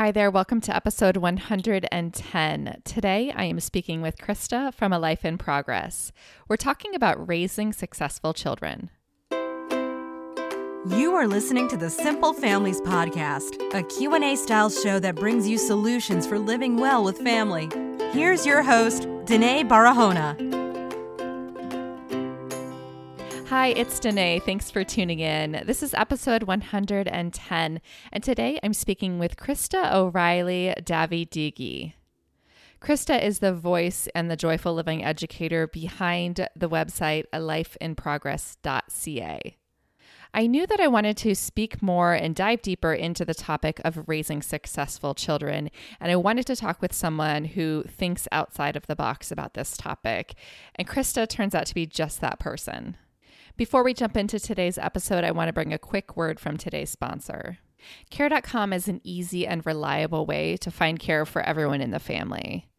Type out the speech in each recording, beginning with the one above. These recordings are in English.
Hi there, welcome to episode 110. Today I am speaking with Krista from A Life in Progress. We're talking about raising successful children. You are listening to the Simple Families podcast, a Q&A style show that brings you solutions for living well with family. Here's your host, Danae Barahona. Hi, it's Danae. Thanks for tuning in. This is episode 110, and today I'm speaking with Krista O'Reilly Davy Krista is the voice and the joyful living educator behind the website alifeinprogress.ca. I knew that I wanted to speak more and dive deeper into the topic of raising successful children, and I wanted to talk with someone who thinks outside of the box about this topic. And Krista turns out to be just that person. Before we jump into today's episode, I want to bring a quick word from today's sponsor. Care.com is an easy and reliable way to find care for everyone in the family.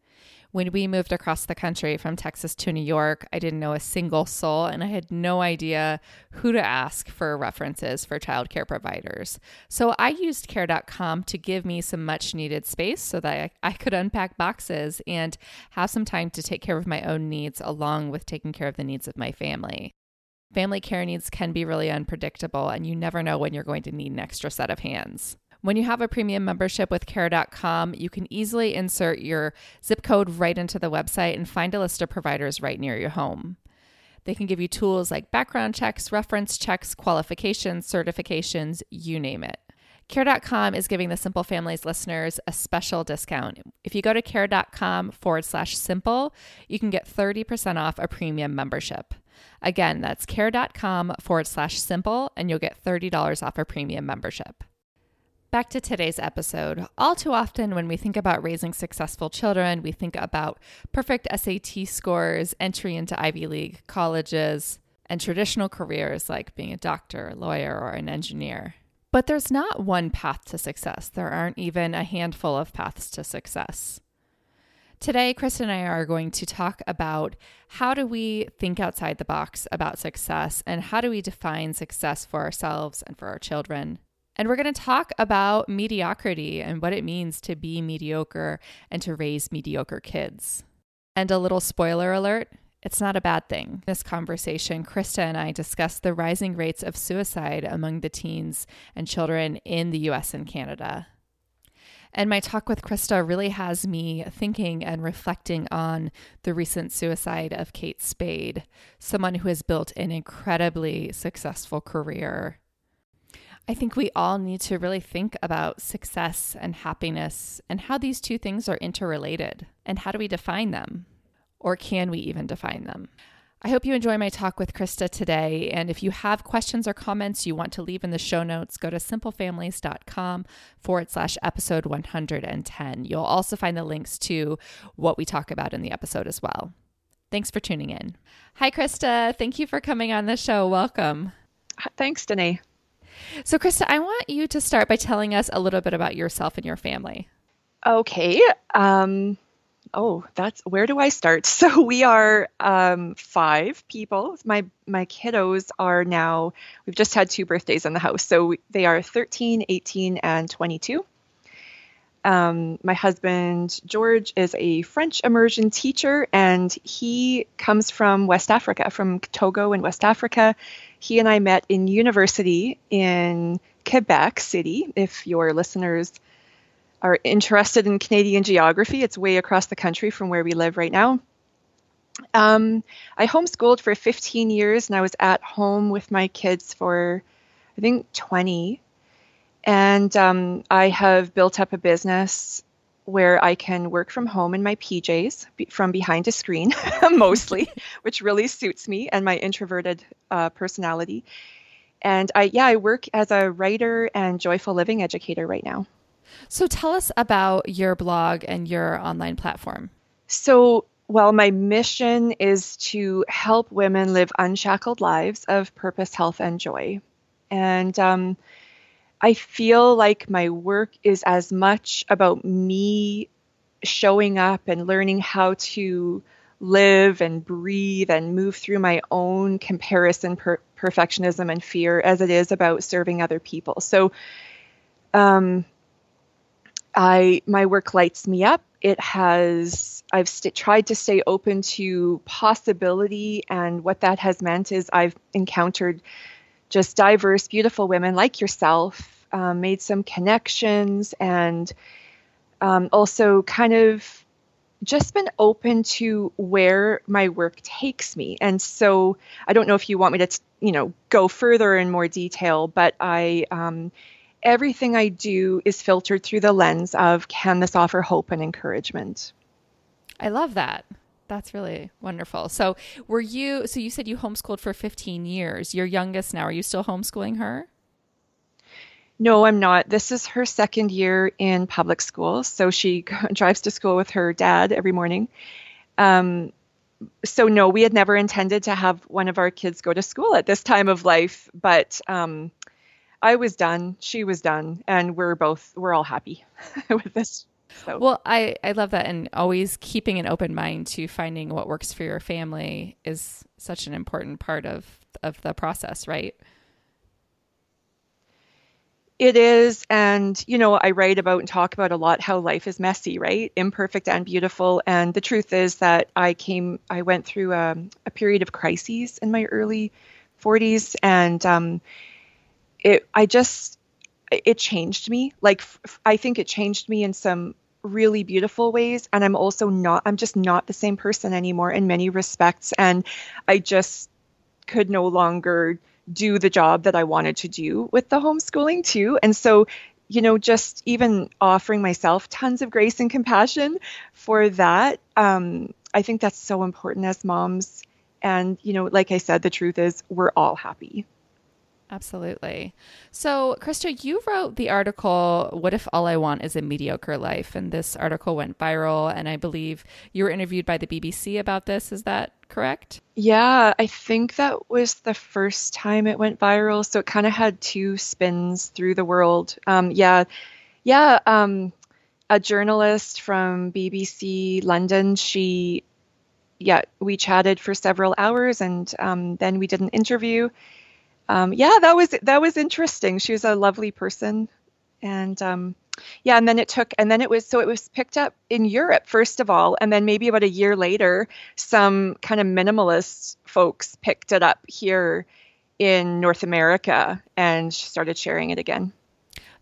When we moved across the country from Texas to New York, I didn't know a single soul and I had no idea who to ask for references for childcare providers. So I used care.com to give me some much needed space so that I, could unpack boxes and have some time to take care of my own needs along with taking care of the needs of my family. Family care needs can be really unpredictable, and you never know when you're going to need an extra set of hands. When you have a premium membership with care.com, you can easily insert your zip code right into the website and find a list of providers right near your home. They can give you tools like background checks, reference checks, qualifications, certifications, you name it. Care.com is giving the Simple Families listeners a special discount. If you go to care.com forward slash simple, you can get 30% off a premium membership. Again, that's care.com forward slash simple, and you'll get $30 off a premium membership. Back to today's episode. All too often, when we think about raising successful children, we think about perfect SAT scores, entry into Ivy League colleges, and traditional careers like being a doctor, a lawyer, or an engineer. But there's not one path to success. There aren't even a handful of paths to success. Today, Chris and I are going to talk about how do we think outside the box about success and how do we define success for ourselves and for our children. And we're going to talk about mediocrity and what it means to be mediocre and to raise mediocre kids. And a little spoiler alert it's not a bad thing. In this conversation, Krista and I discussed the rising rates of suicide among the teens and children in the US and Canada. And my talk with Krista really has me thinking and reflecting on the recent suicide of Kate Spade, someone who has built an incredibly successful career. I think we all need to really think about success and happiness and how these two things are interrelated and how do we define them? Or can we even define them? I hope you enjoy my talk with Krista today. And if you have questions or comments you want to leave in the show notes, go to simplefamilies.com forward slash episode 110. You'll also find the links to what we talk about in the episode as well. Thanks for tuning in. Hi, Krista. Thank you for coming on the show. Welcome. Thanks, Danae. So, Krista, I want you to start by telling us a little bit about yourself and your family. Okay. Um, oh, that's where do I start? So we are um, five people. My my kiddos are now. We've just had two birthdays in the house, so they are 13, 18, and 22. Um, my husband George is a French immersion teacher, and he comes from West Africa, from Togo in West Africa. He and I met in university in Quebec City. If your listeners are interested in Canadian geography, it's way across the country from where we live right now. Um, I homeschooled for 15 years and I was at home with my kids for, I think, 20. And um, I have built up a business where I can work from home in my PJs from behind a screen mostly, which really suits me and my introverted uh, personality. And I, yeah, I work as a writer and joyful living educator right now. So tell us about your blog and your online platform. So, well, my mission is to help women live unshackled lives of purpose, health, and joy. And um, I feel like my work is as much about me showing up and learning how to live and breathe and move through my own comparison, per- perfectionism, and fear as it is about serving other people. So, um, I my work lights me up. It has I've st- tried to stay open to possibility, and what that has meant is I've encountered just diverse, beautiful women like yourself, um, made some connections, and um, also kind of just been open to where my work takes me. And so I don't know if you want me to, you know, go further in more detail, but I um, everything I do is filtered through the lens of can this offer hope and encouragement? I love that. That's really wonderful. So, were you, so you said you homeschooled for 15 years. Your youngest now, are you still homeschooling her? No, I'm not. This is her second year in public school. So she drives to school with her dad every morning. Um, so, no, we had never intended to have one of our kids go to school at this time of life, but um, I was done. She was done, and we're both we're all happy with this. So. Well, I I love that, and always keeping an open mind to finding what works for your family is such an important part of of the process, right? It is, and you know, I write about and talk about a lot how life is messy, right? Imperfect and beautiful. And the truth is that I came, I went through a, um, a period of crises in my early 40s, and um, it I just it changed me. Like I think it changed me in some really beautiful ways and I'm also not I'm just not the same person anymore in many respects and I just could no longer do the job that I wanted to do with the homeschooling too. And so you know, just even offering myself tons of grace and compassion for that. Um, I think that's so important as moms. And, you know, like I said, the truth is we're all happy. Absolutely. So, Krista, you wrote the article, What If All I Want Is a Mediocre Life? And this article went viral. And I believe you were interviewed by the BBC about this. Is that correct? Yeah, I think that was the first time it went viral. So it kind of had two spins through the world. Um, yeah. Yeah. Um, a journalist from BBC London, she, yeah, we chatted for several hours and um, then we did an interview um, yeah, that was that was interesting. She was a lovely person, and um, yeah, and then it took, and then it was so it was picked up in Europe first of all, and then maybe about a year later, some kind of minimalist folks picked it up here in North America and started sharing it again.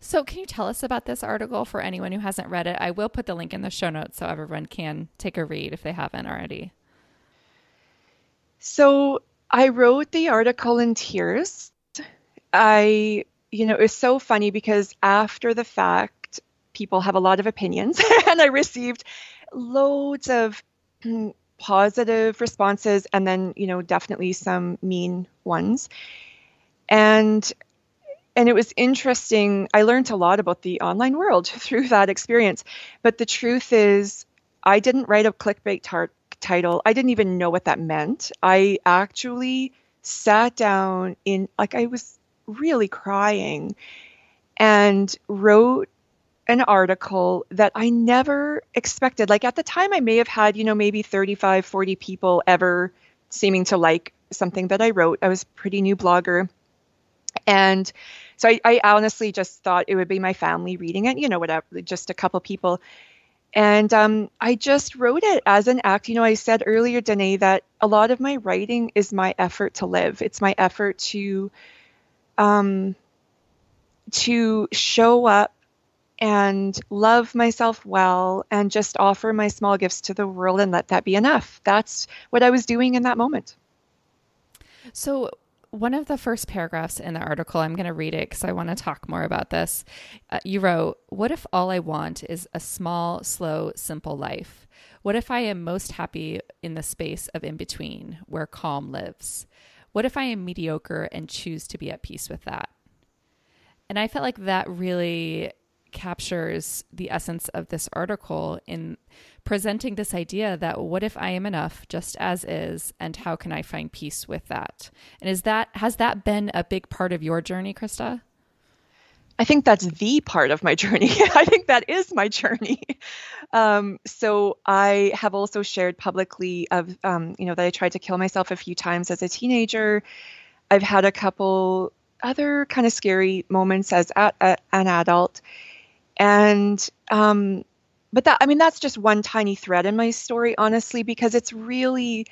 So, can you tell us about this article for anyone who hasn't read it? I will put the link in the show notes so everyone can take a read if they haven't already. So, I wrote the article in tears. I, you know, it was so funny because after the fact, people have a lot of opinions, and I received loads of mm, positive responses and then, you know, definitely some mean ones. And and it was interesting. I learned a lot about the online world through that experience. But the truth is, I didn't write a clickbait tar- title. I didn't even know what that meant. I actually sat down in, like, I was really crying and wrote an article that I never expected. Like, at the time, I may have had, you know, maybe 35, 40 people ever seeming to like something that I wrote. I was a pretty new blogger. And so I, I honestly just thought it would be my family reading it, you know, whatever, just a couple people. And um, I just wrote it as an act. You know, I said earlier, Danae, that a lot of my writing is my effort to live. It's my effort to um, to show up and love myself well and just offer my small gifts to the world and let that be enough. That's what I was doing in that moment. So, one of the first paragraphs in the article, I'm going to read it because I want to talk more about this. Uh, you wrote, What if all I want is a small, slow, simple life? What if I am most happy in the space of in between where calm lives? What if I am mediocre and choose to be at peace with that? And I felt like that really captures the essence of this article in presenting this idea that what if I am enough just as is and how can I find peace with that? And is that has that been a big part of your journey, Krista? I think that's the part of my journey. I think that is my journey. Um, so I have also shared publicly of um, you know that I tried to kill myself a few times as a teenager. I've had a couple other kind of scary moments as a, a, an adult, And um, but that I mean that's just one tiny thread in my story, honestly, because it's really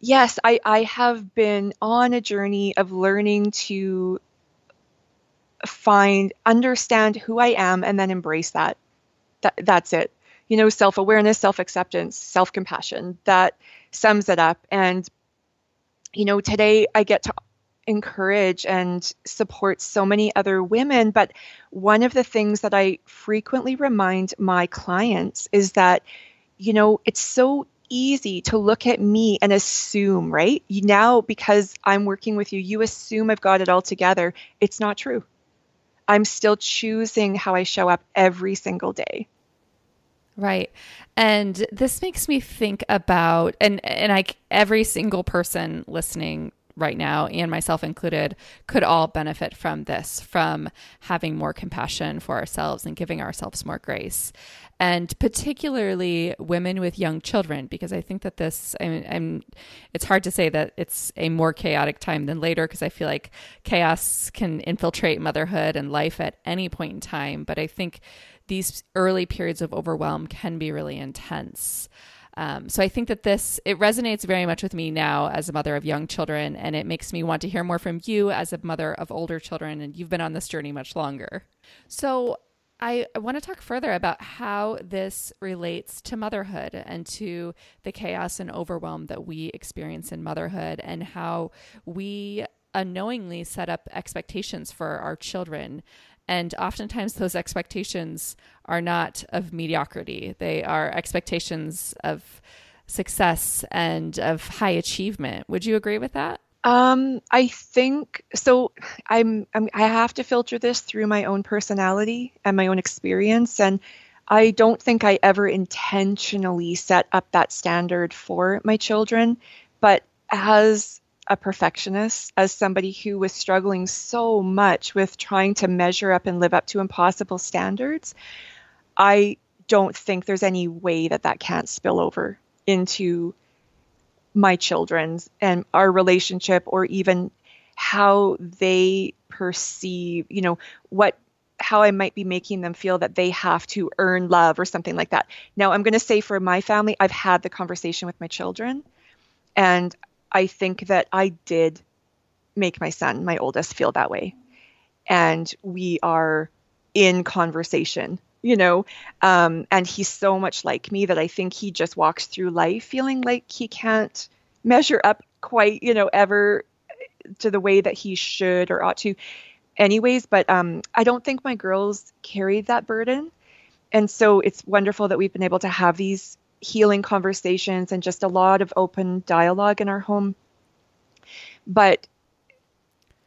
yes, I, I have been on a journey of learning to find, understand who I am, and then embrace that. That that's it. You know, self awareness, self acceptance, self compassion. That sums it up. And you know, today I get to encourage and support so many other women. But one of the things that I frequently remind my clients is that, you know, it's so easy to look at me and assume, right? Now, because I'm working with you, you assume I've got it all together. It's not true. I'm still choosing how I show up every single day. Right. And this makes me think about and and I every single person listening right now, and myself included, could all benefit from this, from having more compassion for ourselves and giving ourselves more grace. And particularly women with young children, because I think that this, I mean, I'm, it's hard to say that it's a more chaotic time than later, because I feel like chaos can infiltrate motherhood and life at any point in time. But I think these early periods of overwhelm can be really intense. Um, so I think that this it resonates very much with me now as a mother of young children, and it makes me want to hear more from you as a mother of older children, and you've been on this journey much longer. So I, I want to talk further about how this relates to motherhood and to the chaos and overwhelm that we experience in motherhood, and how we unknowingly set up expectations for our children and oftentimes, those expectations are not of mediocrity, they are expectations of success and of high achievement. Would you agree with that? Um, I think so. I'm, I'm I have to filter this through my own personality and my own experience, and I don't think I ever intentionally set up that standard for my children. But as a perfectionist, as somebody who was struggling so much with trying to measure up and live up to impossible standards, I don't think there's any way that that can't spill over into my children's and our relationship or even how they perceive, you know, what how I might be making them feel that they have to earn love or something like that. Now, I'm going to say for my family, I've had the conversation with my children and I think that I did make my son, my oldest, feel that way. And we are in conversation, you know. Um, and he's so much like me that I think he just walks through life feeling like he can't measure up quite, you know, ever to the way that he should or ought to. Anyways, but um, I don't think my girls carried that burden. And so it's wonderful that we've been able to have these healing conversations and just a lot of open dialogue in our home. But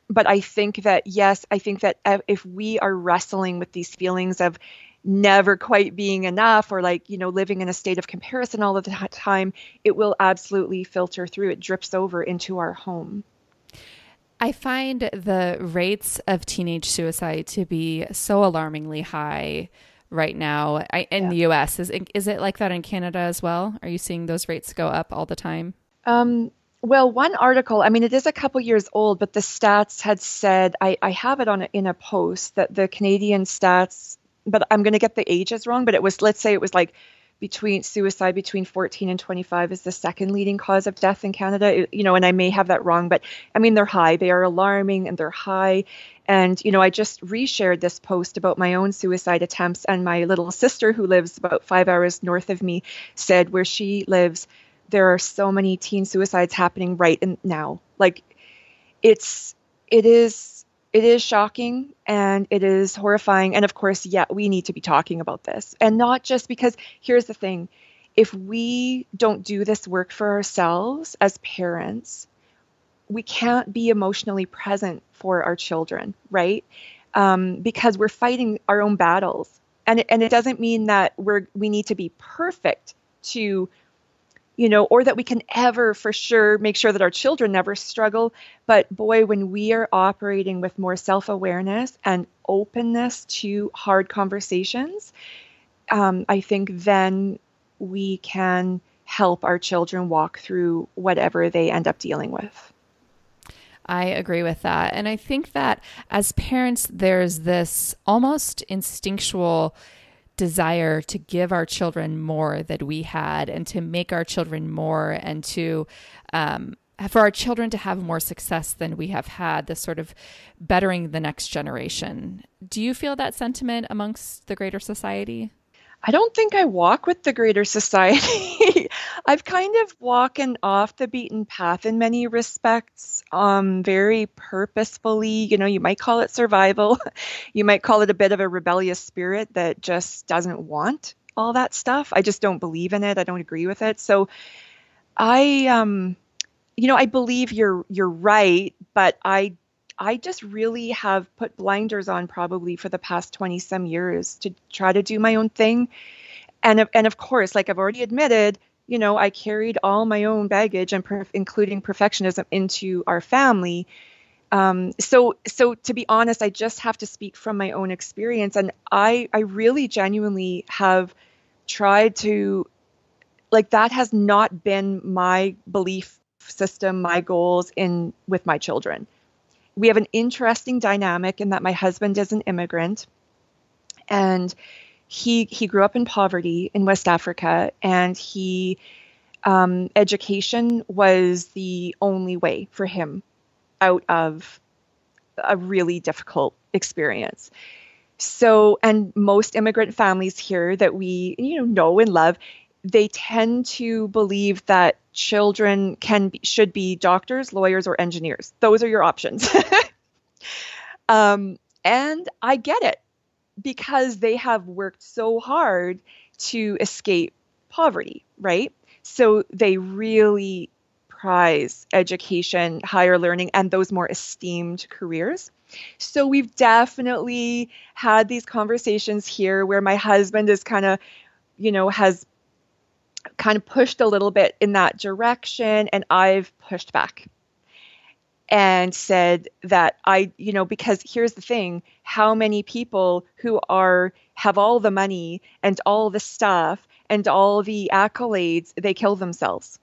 but I think that yes, I think that if we are wrestling with these feelings of never quite being enough or like you know living in a state of comparison all of the time it will absolutely filter through. It drips over into our home. I find the rates of teenage suicide to be so alarmingly high right now I, in yeah. the US. Is it, is it like that in Canada as well? Are you seeing those rates go up all the time? Um, well, one article, I mean, it is a couple years old, but the stats had said, I, I have it on a, in a post that the Canadian stats, but I'm going to get the ages wrong, but it was, let's say it was like between suicide between 14 and 25 is the second leading cause of death in Canada. You know, and I may have that wrong, but I mean, they're high. They are alarming and they're high. And, you know, I just reshared this post about my own suicide attempts. And my little sister, who lives about five hours north of me, said where she lives, there are so many teen suicides happening right in, now. Like, it's, it is it is shocking and it is horrifying. And of course, yeah, we need to be talking about this. And not just because, here's the thing if we don't do this work for ourselves as parents, we can't be emotionally present for our children, right? Um, because we're fighting our own battles. And and it doesn't mean that we're we need to be perfect to you know, or that we can ever for sure make sure that our children never struggle. But boy, when we are operating with more self awareness and openness to hard conversations, um, I think then we can help our children walk through whatever they end up dealing with. I agree with that. And I think that as parents, there's this almost instinctual desire to give our children more that we had and to make our children more and to um, for our children to have more success than we have had, this sort of bettering the next generation. Do you feel that sentiment amongst the greater society? I don't think I walk with the greater society. I've kind of walking off the beaten path in many respects, um, very purposefully. You know, you might call it survival. you might call it a bit of a rebellious spirit that just doesn't want all that stuff. I just don't believe in it. I don't agree with it. So I um you know, I believe you're you're right, but I I just really have put blinders on probably for the past 20 some years to try to do my own thing. And and of course, like I've already admitted, you know, I carried all my own baggage and including perfectionism into our family. Um, so so to be honest, I just have to speak from my own experience and I I really genuinely have tried to like that has not been my belief system, my goals in with my children. We have an interesting dynamic in that my husband is an immigrant and he he grew up in poverty in West Africa and he um, education was the only way for him out of a really difficult experience. So, and most immigrant families here that we you know know and love, they tend to believe that children can be, should be doctors, lawyers, or engineers. Those are your options. um, and I get it because they have worked so hard to escape poverty, right? So they really prize education, higher learning, and those more esteemed careers. So we've definitely had these conversations here where my husband is kind of, you know, has kind of pushed a little bit in that direction and I've pushed back and said that I, you know, because here's the thing, how many people who are have all the money and all the stuff and all the accolades, they kill themselves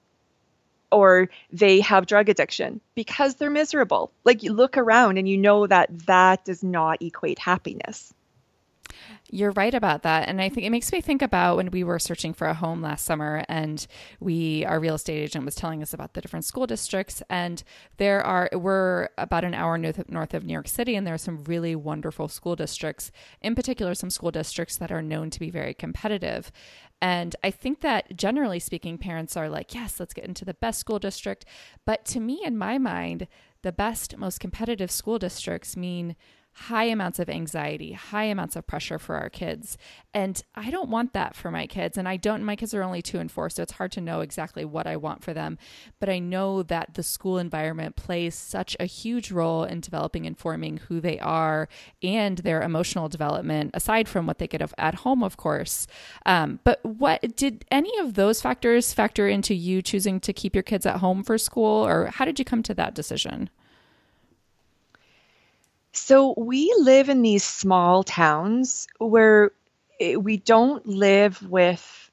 or they have drug addiction because they're miserable. Like you look around and you know that that does not equate happiness. You're right about that. And I think it makes me think about when we were searching for a home last summer and we our real estate agent was telling us about the different school districts and there are we're about an hour north, north of New York City and there are some really wonderful school districts, in particular some school districts that are known to be very competitive. And I think that generally speaking parents are like, "Yes, let's get into the best school district." But to me in my mind, the best most competitive school districts mean high amounts of anxiety, high amounts of pressure for our kids. And I don't want that for my kids. And I don't, my kids are only two and four, so it's hard to know exactly what I want for them. But I know that the school environment plays such a huge role in developing and forming who they are and their emotional development, aside from what they get at home, of course. Um, but what did any of those factors factor into you choosing to keep your kids at home for school, or how did you come to that decision? So we live in these small towns where eh, we don't live with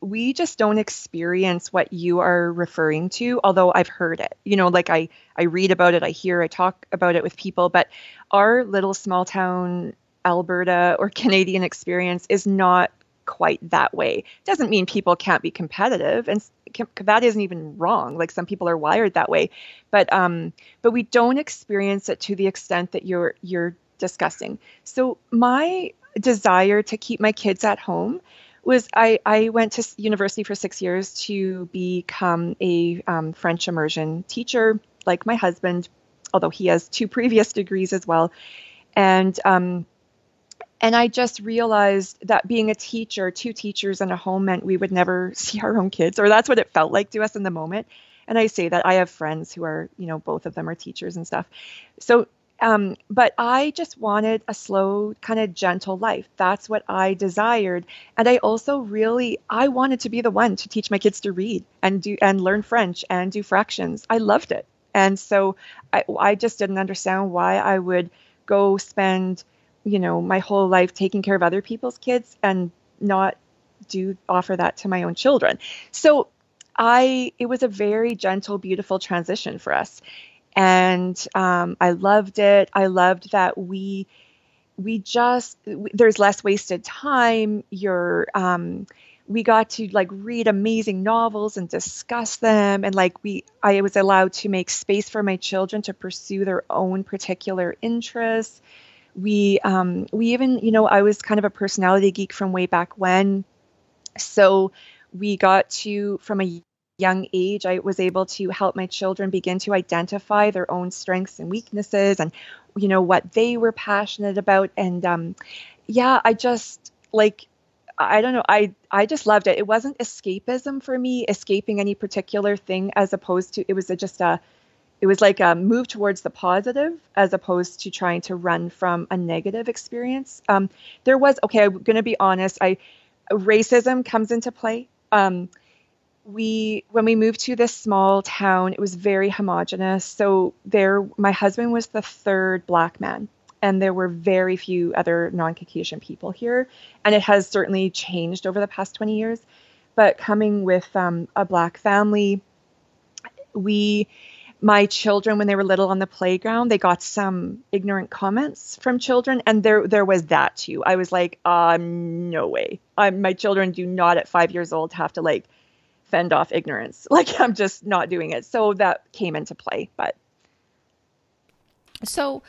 we just don't experience what you are referring to although i've heard it you know like i i read about it i hear i talk about it with people but our little small town alberta or canadian experience is not quite that way. Doesn't mean people can't be competitive, and that isn't even wrong. Like some people are wired that way, but um, but we don't experience it to the extent that you're you're discussing. So my desire to keep my kids at home was I, I went to university for six years to become a um, French immersion teacher, like my husband, although he has two previous degrees as well. And um, and I just realized that being a teacher, two teachers in a home meant we would never see our own kids, or that's what it felt like to us in the moment. And I say that I have friends who are, you know, both of them are teachers and stuff. So, um, but I just wanted a slow, kind of gentle life. That's what I desired. And I also really, I wanted to be the one to teach my kids to read and do and learn French and do fractions. I loved it. And so I, I just didn't understand why I would go spend you know my whole life taking care of other people's kids and not do offer that to my own children so i it was a very gentle beautiful transition for us and um, I loved it. I loved that we we just there's less wasted time. You're um, we got to like read amazing novels and discuss them and like we i was allowed to make space for my children to pursue their own particular interests we um, we even you know i was kind of a personality geek from way back when so we got to from a young age i was able to help my children begin to identify their own strengths and weaknesses and you know what they were passionate about and um, yeah i just like I don't know. I I just loved it. It wasn't escapism for me, escaping any particular thing, as opposed to it was a, just a, it was like a move towards the positive, as opposed to trying to run from a negative experience. Um, there was okay. I'm going to be honest. I racism comes into play. Um, we when we moved to this small town, it was very homogenous. So there, my husband was the third black man and there were very few other non-Caucasian people here, and it has certainly changed over the past 20 years. But coming with um, a black family, we, my children, when they were little on the playground, they got some ignorant comments from children, and there there was that too. I was like, um, no way. I, my children do not at five years old have to like fend off ignorance. Like I'm just not doing it. So that came into play, but. So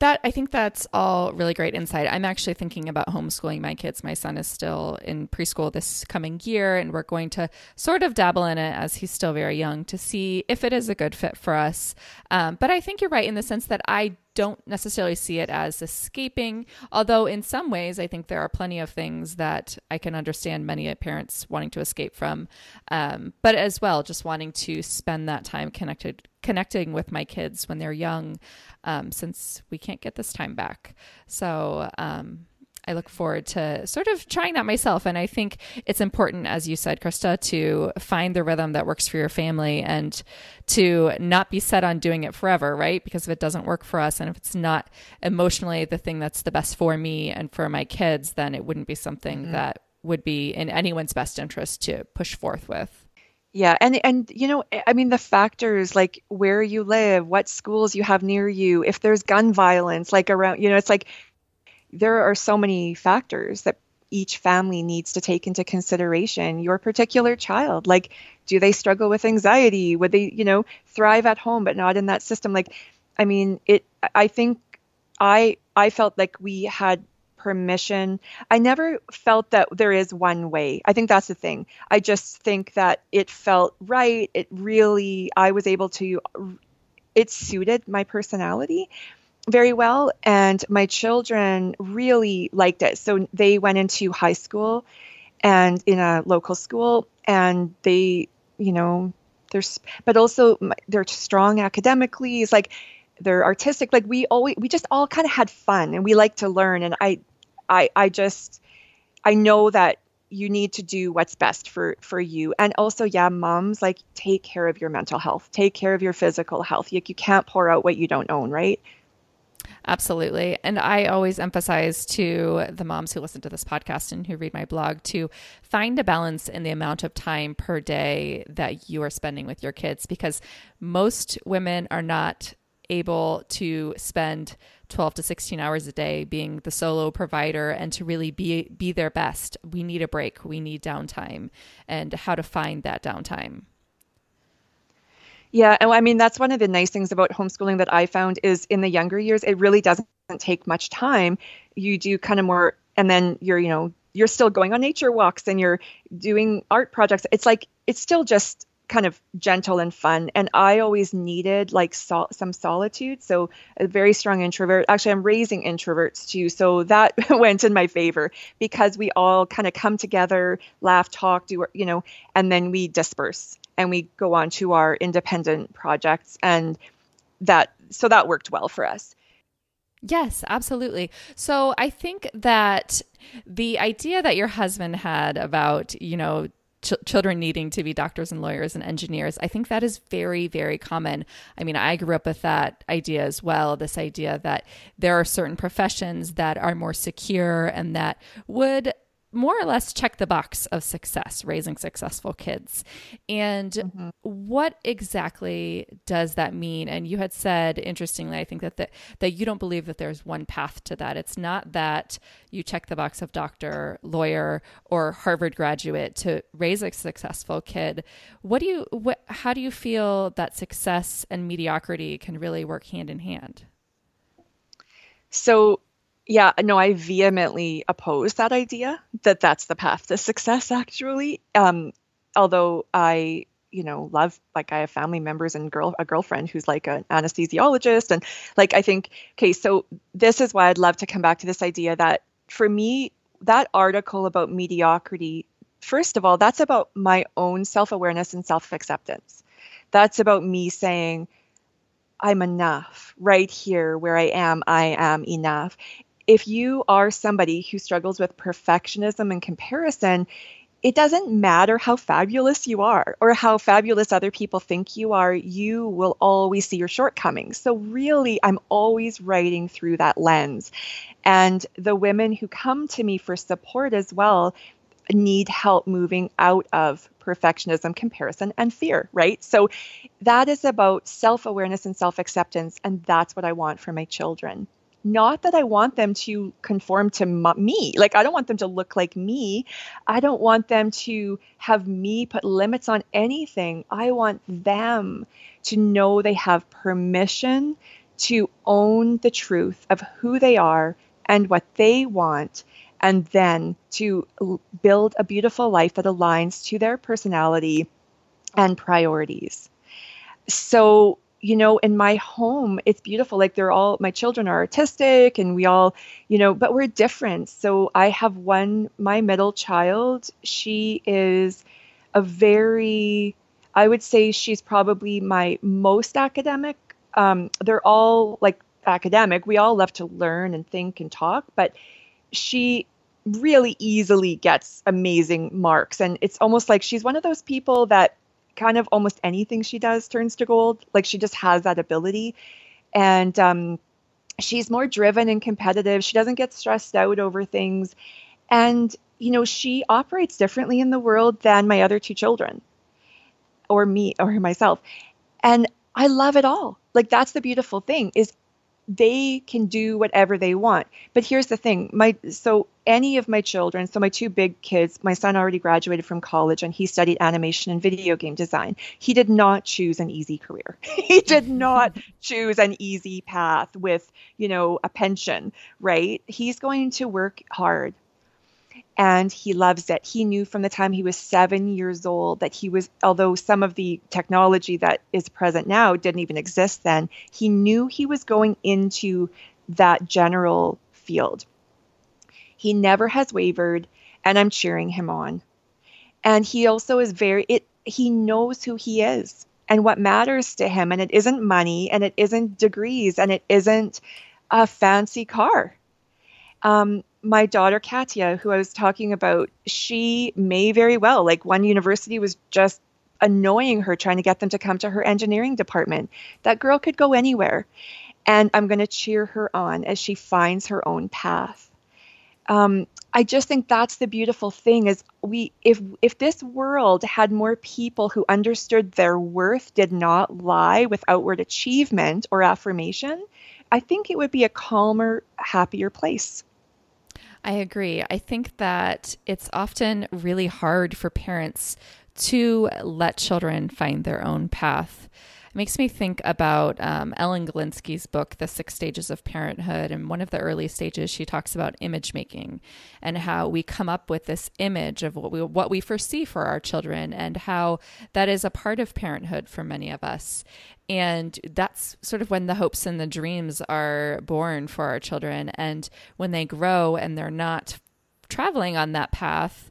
that I think that's all really great insight. I'm actually thinking about homeschooling my kids. My son is still in preschool this coming year, and we're going to sort of dabble in it as he's still very young to see if it is a good fit for us. Um, but I think you're right in the sense that I don't necessarily see it as escaping, although in some ways I think there are plenty of things that I can understand many parents wanting to escape from, um, but as well just wanting to spend that time connected connecting with my kids when they're young, um, since we can't get this time back. So um, I look forward to sort of trying that myself. And I think it's important, as you said, Krista, to find the rhythm that works for your family and to not be set on doing it forever, right? Because if it doesn't work for us and if it's not emotionally the thing that's the best for me and for my kids, then it wouldn't be something mm-hmm. that would be in anyone's best interest to push forth with. Yeah, and and you know, I mean the factors like where you live, what schools you have near you, if there's gun violence like around, you know, it's like there are so many factors that each family needs to take into consideration. Your particular child like do they struggle with anxiety? Would they you know thrive at home but not in that system? Like i mean it i think i i felt like we had permission. I never felt that there is one way. I think that's the thing. I just think that it felt right. It really i was able to it suited my personality very well and my children really liked it. So they went into high school and in a local school and they you know there's but also they're strong academically. It's like they're artistic. Like we always we just all kind of had fun and we like to learn and i i i just i know that you need to do what's best for for you. And also yeah moms like take care of your mental health take care of your physical health. Like you can't pour out what you don't own right Absolutely. And I always emphasize to the moms who listen to this podcast and who read my blog to find a balance in the amount of time per day that you are spending with your kids because most women are not able to spend 12 to 16 hours a day being the solo provider and to really be be their best. We need a break, we need downtime and how to find that downtime. Yeah, and I mean that's one of the nice things about homeschooling that I found is in the younger years it really doesn't take much time. You do kind of more and then you're, you know, you're still going on nature walks and you're doing art projects. It's like it's still just kind of gentle and fun and i always needed like sol- some solitude so a very strong introvert actually i'm raising introverts too so that went in my favor because we all kind of come together laugh talk do you know and then we disperse and we go on to our independent projects and that so that worked well for us Yes, absolutely. So I think that the idea that your husband had about, you know, ch- children needing to be doctors and lawyers and engineers, I think that is very, very common. I mean, I grew up with that idea as well this idea that there are certain professions that are more secure and that would more or less check the box of success, raising successful kids. And mm-hmm. what exactly does that mean? And you had said, interestingly, I think that, the, that you don't believe that there's one path to that. It's not that you check the box of doctor, lawyer, or Harvard graduate to raise a successful kid. What do you, what, how do you feel that success and mediocrity can really work hand in hand? So yeah, no, I vehemently oppose that idea that that's the path to success, actually. Um, although I, you know, love, like, I have family members and girl, a girlfriend who's like an anesthesiologist. And like, I think, okay, so this is why I'd love to come back to this idea that for me, that article about mediocrity, first of all, that's about my own self awareness and self acceptance. That's about me saying, I'm enough right here where I am. I am enough if you are somebody who struggles with perfectionism and comparison, it doesn't matter how fabulous you are or how fabulous other people think you are, you will always see your shortcomings. So, really, I'm always writing through that lens. And the women who come to me for support as well need help moving out of perfectionism, comparison, and fear, right? So, that is about self awareness and self acceptance. And that's what I want for my children not that I want them to conform to me. Like, I don't want them to look like me. I don't want them to have me put limits on anything. I want them to know they have permission to own the truth of who they are and what they want, and then to build a beautiful life that aligns to their personality and priorities. So, you know, in my home, it's beautiful. Like they're all, my children are artistic and we all, you know, but we're different. So I have one, my middle child, she is a very, I would say she's probably my most academic. Um, they're all like academic. We all love to learn and think and talk, but she really easily gets amazing marks. And it's almost like she's one of those people that kind of almost anything she does turns to gold. Like she just has that ability. And um, she's more driven and competitive. She doesn't get stressed out over things. And, you know, she operates differently in the world than my other two children or me or myself. And I love it all. Like that's the beautiful thing is they can do whatever they want. But here's the thing, my so any of my children, so my two big kids, my son already graduated from college and he studied animation and video game design. He did not choose an easy career. he did not choose an easy path with, you know, a pension, right? He's going to work hard and he loves it. He knew from the time he was seven years old that he was, although some of the technology that is present now didn't even exist then, he knew he was going into that general field. He never has wavered, and I'm cheering him on. And he also is very, it, he knows who he is and what matters to him. And it isn't money, and it isn't degrees, and it isn't a fancy car. Um, my daughter Katya, who I was talking about, she may very well, like one university was just annoying her trying to get them to come to her engineering department. That girl could go anywhere. And I'm going to cheer her on as she finds her own path. Um, I just think that's the beautiful thing is we if if this world had more people who understood their worth did not lie with outward achievement or affirmation, I think it would be a calmer, happier place. I agree. I think that it's often really hard for parents to let children find their own path. It makes me think about um, Ellen Galinsky's book, The Six Stages of Parenthood. And one of the early stages, she talks about image making and how we come up with this image of what we, what we foresee for our children and how that is a part of parenthood for many of us. And that's sort of when the hopes and the dreams are born for our children. And when they grow and they're not traveling on that path,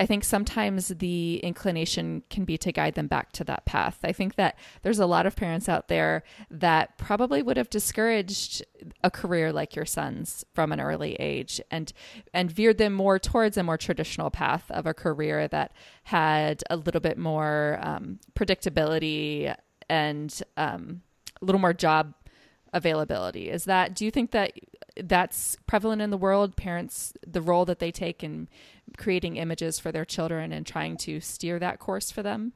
I think sometimes the inclination can be to guide them back to that path. I think that there's a lot of parents out there that probably would have discouraged a career like your son's from an early age and and veered them more towards a more traditional path of a career that had a little bit more um, predictability and um, a little more job availability. Is that do you think that that's prevalent in the world. Parents, the role that they take in creating images for their children and trying to steer that course for them.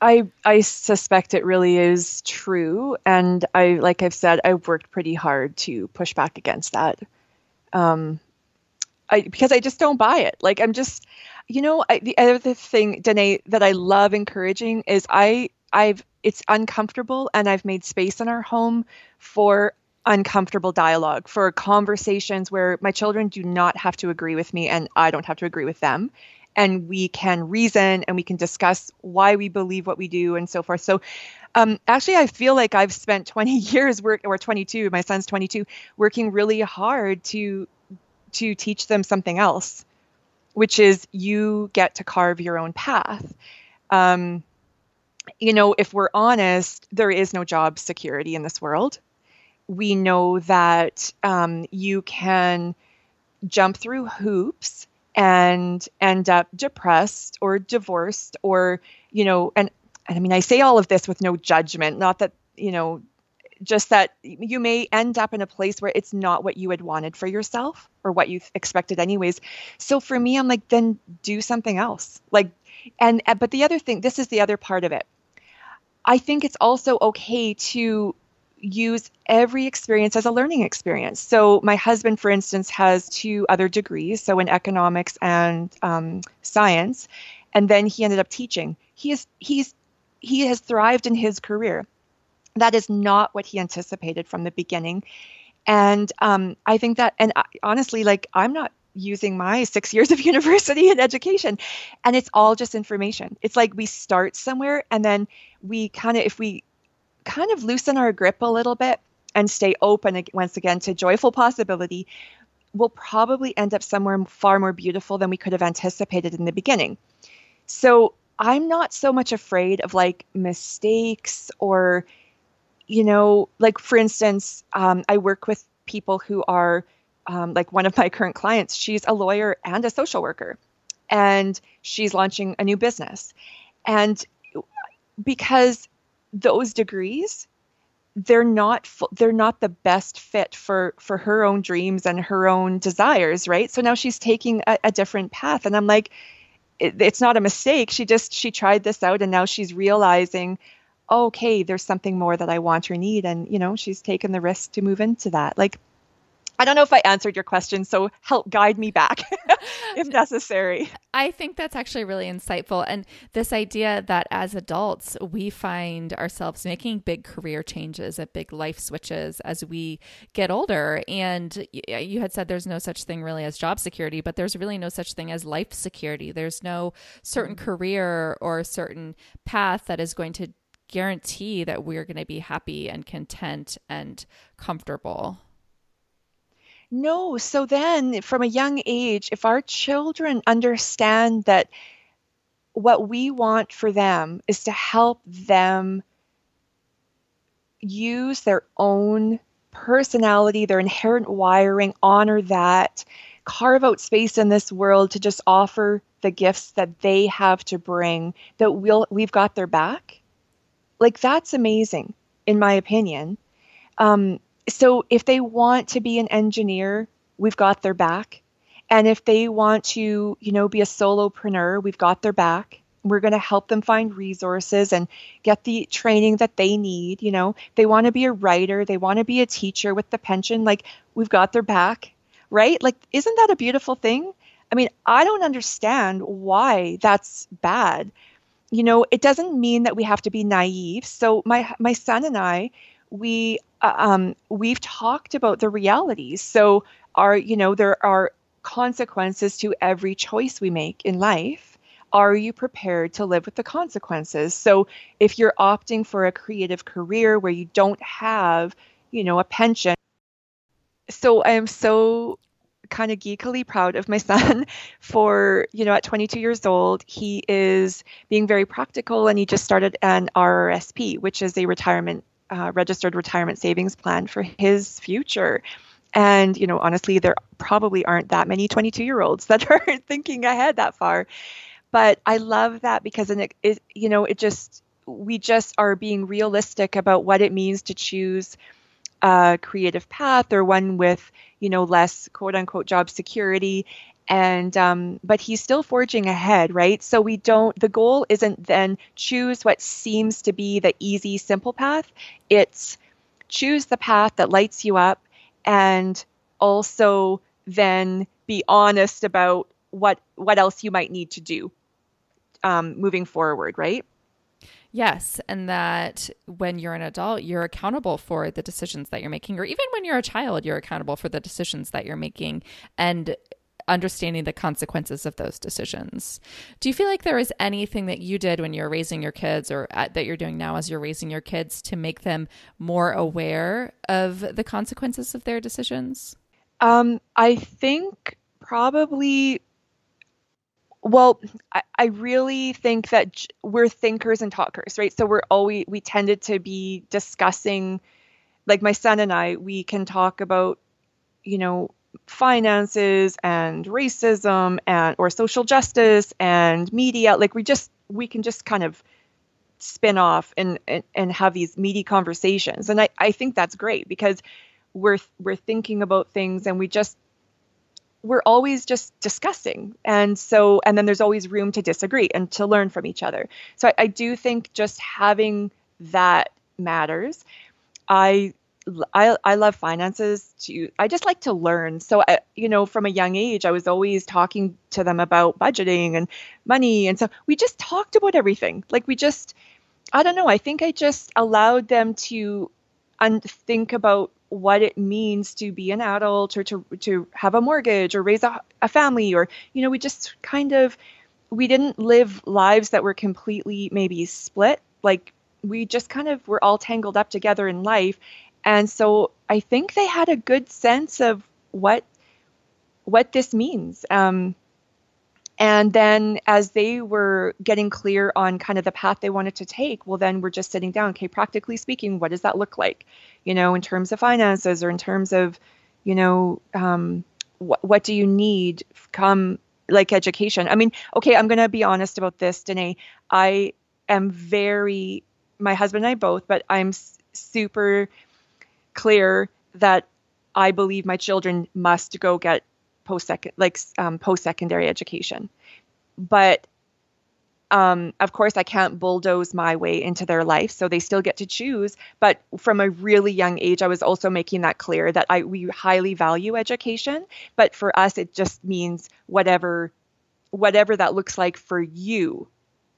I I suspect it really is true, and I like I've said I've worked pretty hard to push back against that. Um, I because I just don't buy it. Like I'm just, you know, I, the other thing, Danae, that I love encouraging is I I've it's uncomfortable, and I've made space in our home for uncomfortable dialogue, for conversations where my children do not have to agree with me, and I don't have to agree with them and we can reason and we can discuss why we believe what we do and so forth. So um, actually, I feel like I've spent 20 years work or 22. My son's 22, working really hard to to teach them something else, which is you get to carve your own path. Um, you know, if we're honest, there is no job security in this world. We know that um, you can jump through hoops and end up depressed or divorced or you know and, and i mean i say all of this with no judgment not that you know just that you may end up in a place where it's not what you had wanted for yourself or what you expected anyways. So for me i'm like then do something else. Like and but the other thing this is the other part of it. I think it's also okay to use every experience as a learning experience. So, my husband, for instance, has two other degrees, so in economics and um, science, and then he ended up teaching. He is he's he has thrived in his career. That is not what he anticipated from the beginning, and um, I think that, and I, honestly, like I'm not using my six years of university and education and it's all just information it's like we start somewhere and then we kind of if we kind of loosen our grip a little bit and stay open once again to joyful possibility, we'll probably end up somewhere far more beautiful than we could have anticipated in the beginning. So I'm not so much afraid of like mistakes or, you know, like for instance, um, I work with people who are um, like one of my current clients. She's a lawyer and a social worker, and she's launching a new business. And because those degrees they're not they're not the best fit for for her own dreams and her own desires right? So now she's taking a, a different path. And i'm like it, it's not a mistake. She just she tried this out and now she's realizing okay there's something more that i want or need. And you know she's taken the risk to move into that. Like I don't know if I answered your question, so help guide me back if necessary. I think that's actually really insightful. And this idea that as adults, we find ourselves making big career changes and big life switches as we get older. And you had said there's no such thing really as job security, but there's really no such thing as life security. There's no certain mm-hmm. career or certain path that is going to guarantee that we're going to be happy and content and comfortable. No. So then, from a young age, if our children understand that what we want for them is to help them use their own personality, their inherent wiring, honor that, carve out space in this world to just offer the gifts that they have to bring, that we'll we've got their back. Like that's amazing, in my opinion. Um, so if they want to be an engineer, we've got their back. And if they want to, you know, be a solopreneur, we've got their back. We're going to help them find resources and get the training that they need. You know, they want to be a writer, they want to be a teacher with the pension. Like, we've got their back, right? Like, isn't that a beautiful thing? I mean, I don't understand why that's bad. You know, it doesn't mean that we have to be naive. So my my son and I, we uh, um, we've talked about the realities. So, are you know there are consequences to every choice we make in life. Are you prepared to live with the consequences? So, if you're opting for a creative career where you don't have, you know, a pension, so I am so kind of geekily proud of my son for, you know, at 22 years old, he is being very practical and he just started an RRSP, which is a retirement uh, registered retirement savings plan for his future. And, you know, honestly, there probably aren't that many 22 year olds that are thinking ahead that far. But I love that because, it, it, you know, it just, we just are being realistic about what it means to choose a creative path or one with you know less quote unquote job security and um, but he's still forging ahead right? So we don't the goal isn't then choose what seems to be the easy simple path. It's choose the path that lights you up and also then be honest about what what else you might need to do um, moving forward right? Yes, and that when you're an adult, you're accountable for the decisions that you're making, or even when you're a child, you're accountable for the decisions that you're making. And understanding the consequences of those decisions. Do you feel like there is anything that you did when you were raising your kids or at, that you're doing now as you're raising your kids to make them more aware of the consequences of their decisions? Um, I think probably well I, I, really think that we're thinkers and talkers right so we're always we tended to be discussing like my son and i we can talk about you know finances and racism and or social justice and media like we just we can just kind of spin off and and, and have these meaty conversations. And I, I think that's great because we're we're thinking about things and we just we're always just discussing. And so and then there's always room to disagree and to learn from each other. So I, I do think just having that matters. I I, I love finances to I just like to learn. So I, you know, from a young age, I was always talking to them about budgeting and money, and so we just talked about everything. Like we just, I don't know. I think I just allowed them to un- think about what it means to be an adult or to to have a mortgage or raise a, a family or you know we just kind of we didn't live lives that were completely maybe split like we just kind of were all tangled up together in life and so I think they had a good sense of what what this means. Um, and then as they were getting clear on kind of the path they wanted to take, well, then we're just sitting down. Okay, practically speaking, what does that look like? You know, in terms of finances or in terms of, you know, um, what what do you need come like education? I mean, okay, I'm going to be honest about this, Denaye. I am very, my husband and I both, but I'm super clear that I believe my children must go get post second like um, post secondary education. But um, of course, I can't bulldoze my way into their life, so they still get to choose. But from a really young age, I was also making that clear that I we highly value education, but for us, it just means whatever whatever that looks like for you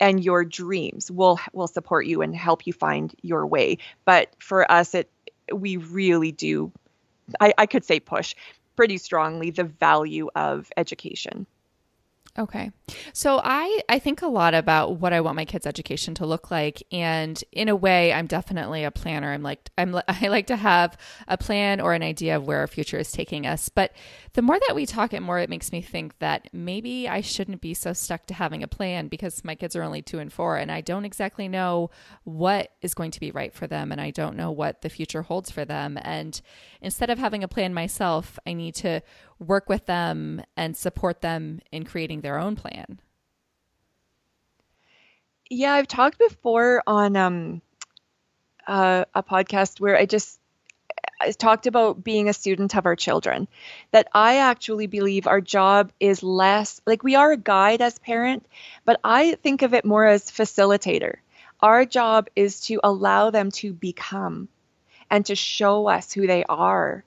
and your dreams will will support you and help you find your way. But for us, it we really do, I, I could say push pretty strongly the value of education. Okay. So I I think a lot about what I want my kids education to look like and in a way I'm definitely a planner. I'm like I'm I like to have a plan or an idea of where our future is taking us. But the more that we talk it more it makes me think that maybe I shouldn't be so stuck to having a plan because my kids are only 2 and 4 and I don't exactly know what is going to be right for them and I don't know what the future holds for them and instead of having a plan myself I need to work with them and support them in creating their own plan. Yeah, I've talked before on um, uh, a podcast where I just I talked about being a student of our children. That I actually believe our job is less like we are a guide as parent, but I think of it more as facilitator. Our job is to allow them to become and to show us who they are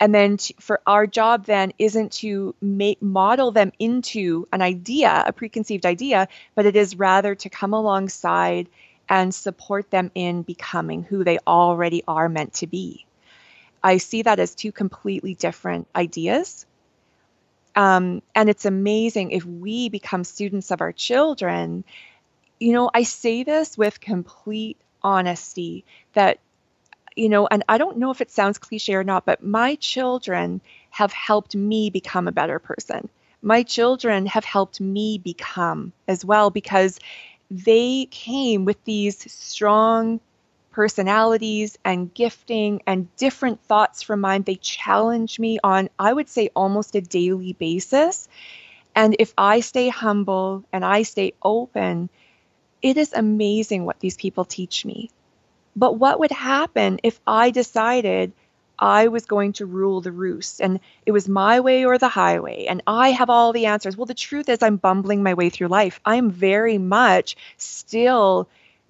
and then for our job then isn't to make model them into an idea a preconceived idea but it is rather to come alongside and support them in becoming who they already are meant to be. I see that as two completely different ideas. Um, and it's amazing if we become students of our children. You know i say this with complete honesty that you know, and I don't know if it sounds cliche or not, but my children have helped me become a better person. My children have helped me become as well because they came with these strong personalities and gifting and different thoughts from mine. They challenge me on, I would say, almost a daily basis. And if I stay humble and I stay open, it is amazing what these people teach me. But what would happen if I decided I was going to rule the roost and it was my way or the highway and I have all the answers. Well, the truth is, I'm bumbling my way through life. I'm very much still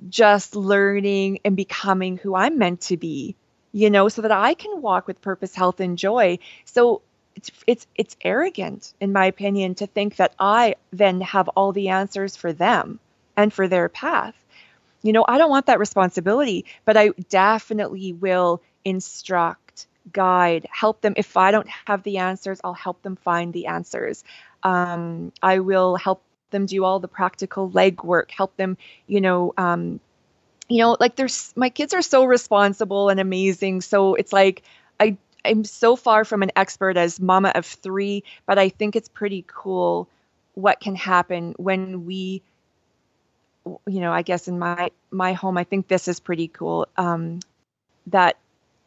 just learning and becoming who I'm meant to be, you know, so that I can walk with purpose, health, and joy. So it's it's it's arrogant, in my opinion, to think that I then have all the answers for them and for their path. You know, I don't want that responsibility, but I definitely will instruct, guide, help them. If I don't have the answers, I'll help them find the answers. Um, I will help them do all the practical legwork, help them, you know, um, you know, like there's my kids are so responsible and amazing. So it's like I I'm so far from an expert as mama of three, but I think it's pretty cool what can happen when we you know, I guess in my my home, I think this is pretty cool. Um, that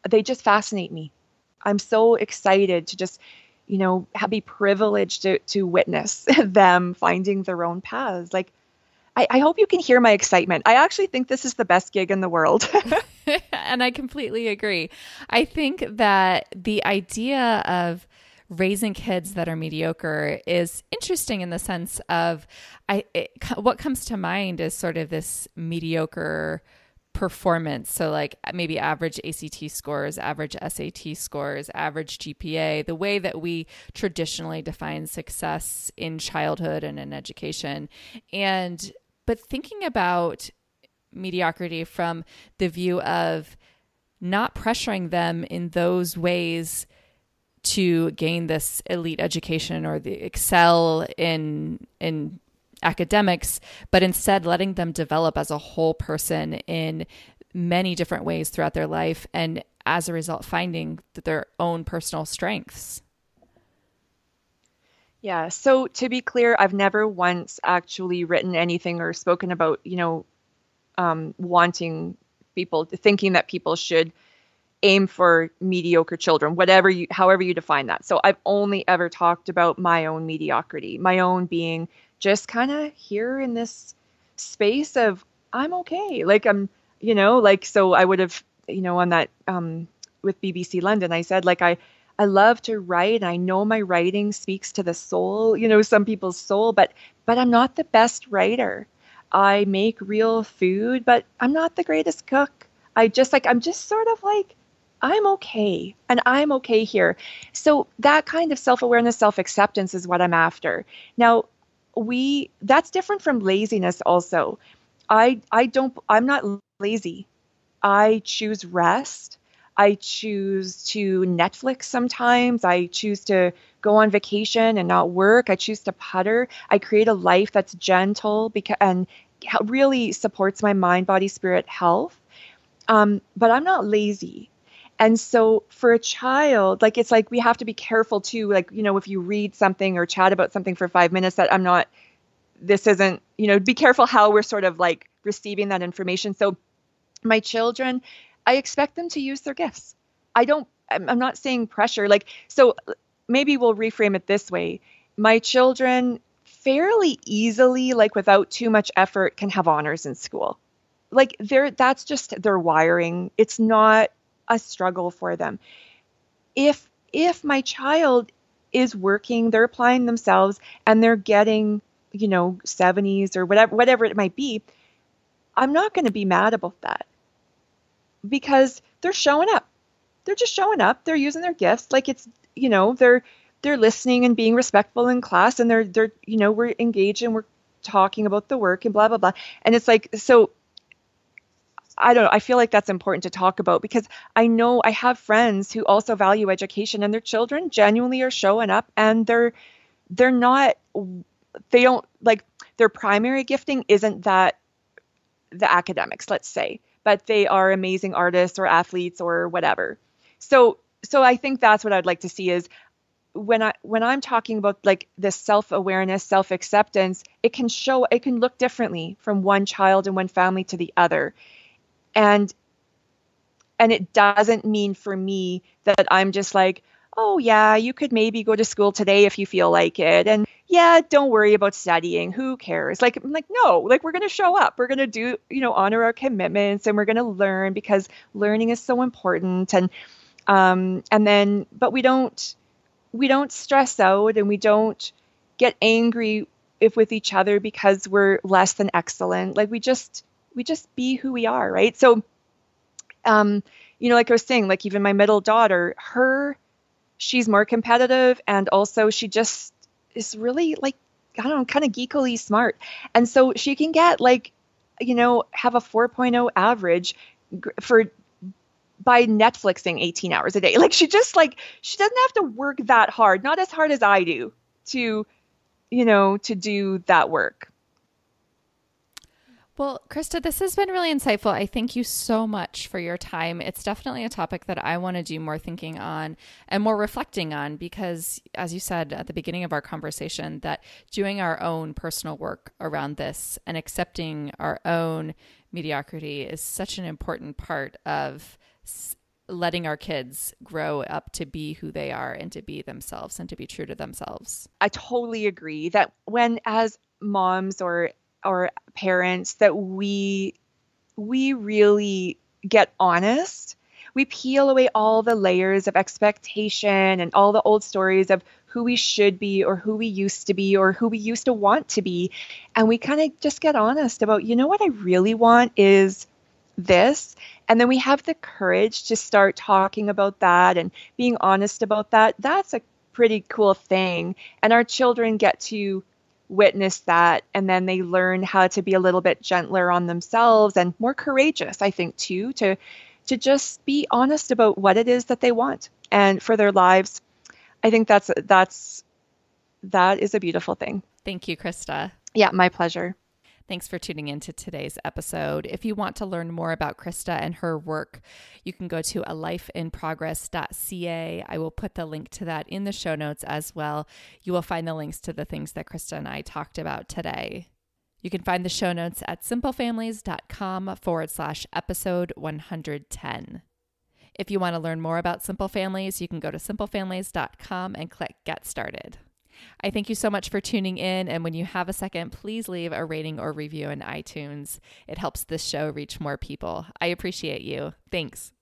they just fascinate me. I'm so excited to just, you know, have, be privileged to to witness them finding their own paths. Like, I, I hope you can hear my excitement. I actually think this is the best gig in the world. and I completely agree. I think that the idea of raising kids that are mediocre is interesting in the sense of I it, what comes to mind is sort of this mediocre performance. So, like maybe average ACT scores, average SAT scores, average GPA, the way that we traditionally define success in childhood and in education. And, but thinking about mediocrity from the view of not pressuring them in those ways to gain this elite education or the excel in in academics, but instead letting them develop as a whole person in many different ways throughout their life and as a result finding their own personal strengths. Yeah, so to be clear, I've never once actually written anything or spoken about, you know, um, wanting people, thinking that people should aim for mediocre children, whatever you, however you define that. So I've only ever talked about my own mediocrity, my own being just kind of here in this space of I'm okay. Like I'm, you know, like so I would have, you know, on that um with BBC London, I said like I I love to write. I know my writing speaks to the soul, you know, some people's soul, but but I'm not the best writer. I make real food, but I'm not the greatest cook. I just like I'm just sort of like I'm okay and I'm okay here. So that kind of self-awareness, self-acceptance is what I'm after. Now, we that's different from laziness also. I i don't i'm not lazy. I choose rest. I choose to netflix sometimes. I choose to go on vacation and not work. I choose to putter. I create a life that's gentle because and really supports my mind body spirit health. Um, but i'm not lazy and so for a child, like it's like we have to be careful too. Like, you know, if you read something or chat about something for five minutes, that I'm not, this isn't, you know, be careful how we're sort of like receiving that information. So my children, I expect them to use their gifts. I don't, I'm not saying pressure. Like, so maybe we'll reframe it this way. My children fairly easily, like without too much effort, can have honors in school. Like they're that's just their wiring. It's not a struggle for them. If if my child is working, they're applying themselves and they're getting, you know, 70s or whatever whatever it might be, I'm not going to be mad about that. Because they're showing up. They're just showing up. They're using their gifts like it's, you know, they're they're listening and being respectful in class and they're they're you know, we're engaged and we're talking about the work and blah blah blah. And it's like so I don't know. I feel like that's important to talk about because I know I have friends who also value education and their children genuinely are showing up and they're they're not they don't like their primary gifting isn't that the academics, let's say, but they are amazing artists or athletes or whatever. So so I think that's what I'd like to see is when I when I'm talking about like this self-awareness, self-acceptance, it can show it can look differently from one child and one family to the other and and it doesn't mean for me that I'm just like, oh yeah, you could maybe go to school today if you feel like it. And yeah, don't worry about studying. Who cares? Like I'm like, no, like we're gonna show up. We're gonna do, you know, honor our commitments and we're gonna learn because learning is so important. And Um, and then, but we don't we don't stress out and we don't get angry if with each other because we're less than excellent. Like we just we just be who we are, right? So, um, you know, like I was saying, like even my middle daughter, her she's more competitive and also she just is really like I don't know, kind of geekily smart. And so she can get like, you know, have a 4.0 average for by Netflixing 18 hours a day. Like she just like she doesn't have to work that hard, not as hard as I do to you know, to do that work. Well, Krista, this has been really insightful. I thank you so much for your time. It's definitely a topic that I want to do more thinking on and more reflecting on because, as you said at the beginning of our conversation, that doing our own personal work around this and accepting our own mediocrity is such an important part of letting our kids grow up to be who they are and to be themselves and to be true to themselves. I totally agree that when as moms or or parents that we we really get honest. We peel away all the layers of expectation and all the old stories of who we should be or who we used to be or who we used to want to be. And we kind of just get honest about you know what I really want is this. And then we have the courage to start talking about that and being honest about that. That's a pretty cool thing. And our children get to witness that and then they learn how to be a little bit gentler on themselves and more courageous i think too to to just be honest about what it is that they want and for their lives. I think that's that's that is a beautiful thing. Thank you krista. Yeah my pleasure Thanks for tuning in to today's episode. If you want to learn more about Krista and her work, you can go to a lifeinprogress.ca. I will put the link to that in the show notes as well. You will find the links to the things that Krista and I talked about today. You can find the show notes at simplefamilies.com forward slash episode 110. If you want to learn more about Simple Families, you can go to simplefamilies.com and click Get Started. I thank you so much for tuning in. And when you have a second, please leave a rating or review in iTunes. It helps this show reach more people. I appreciate you. Thanks.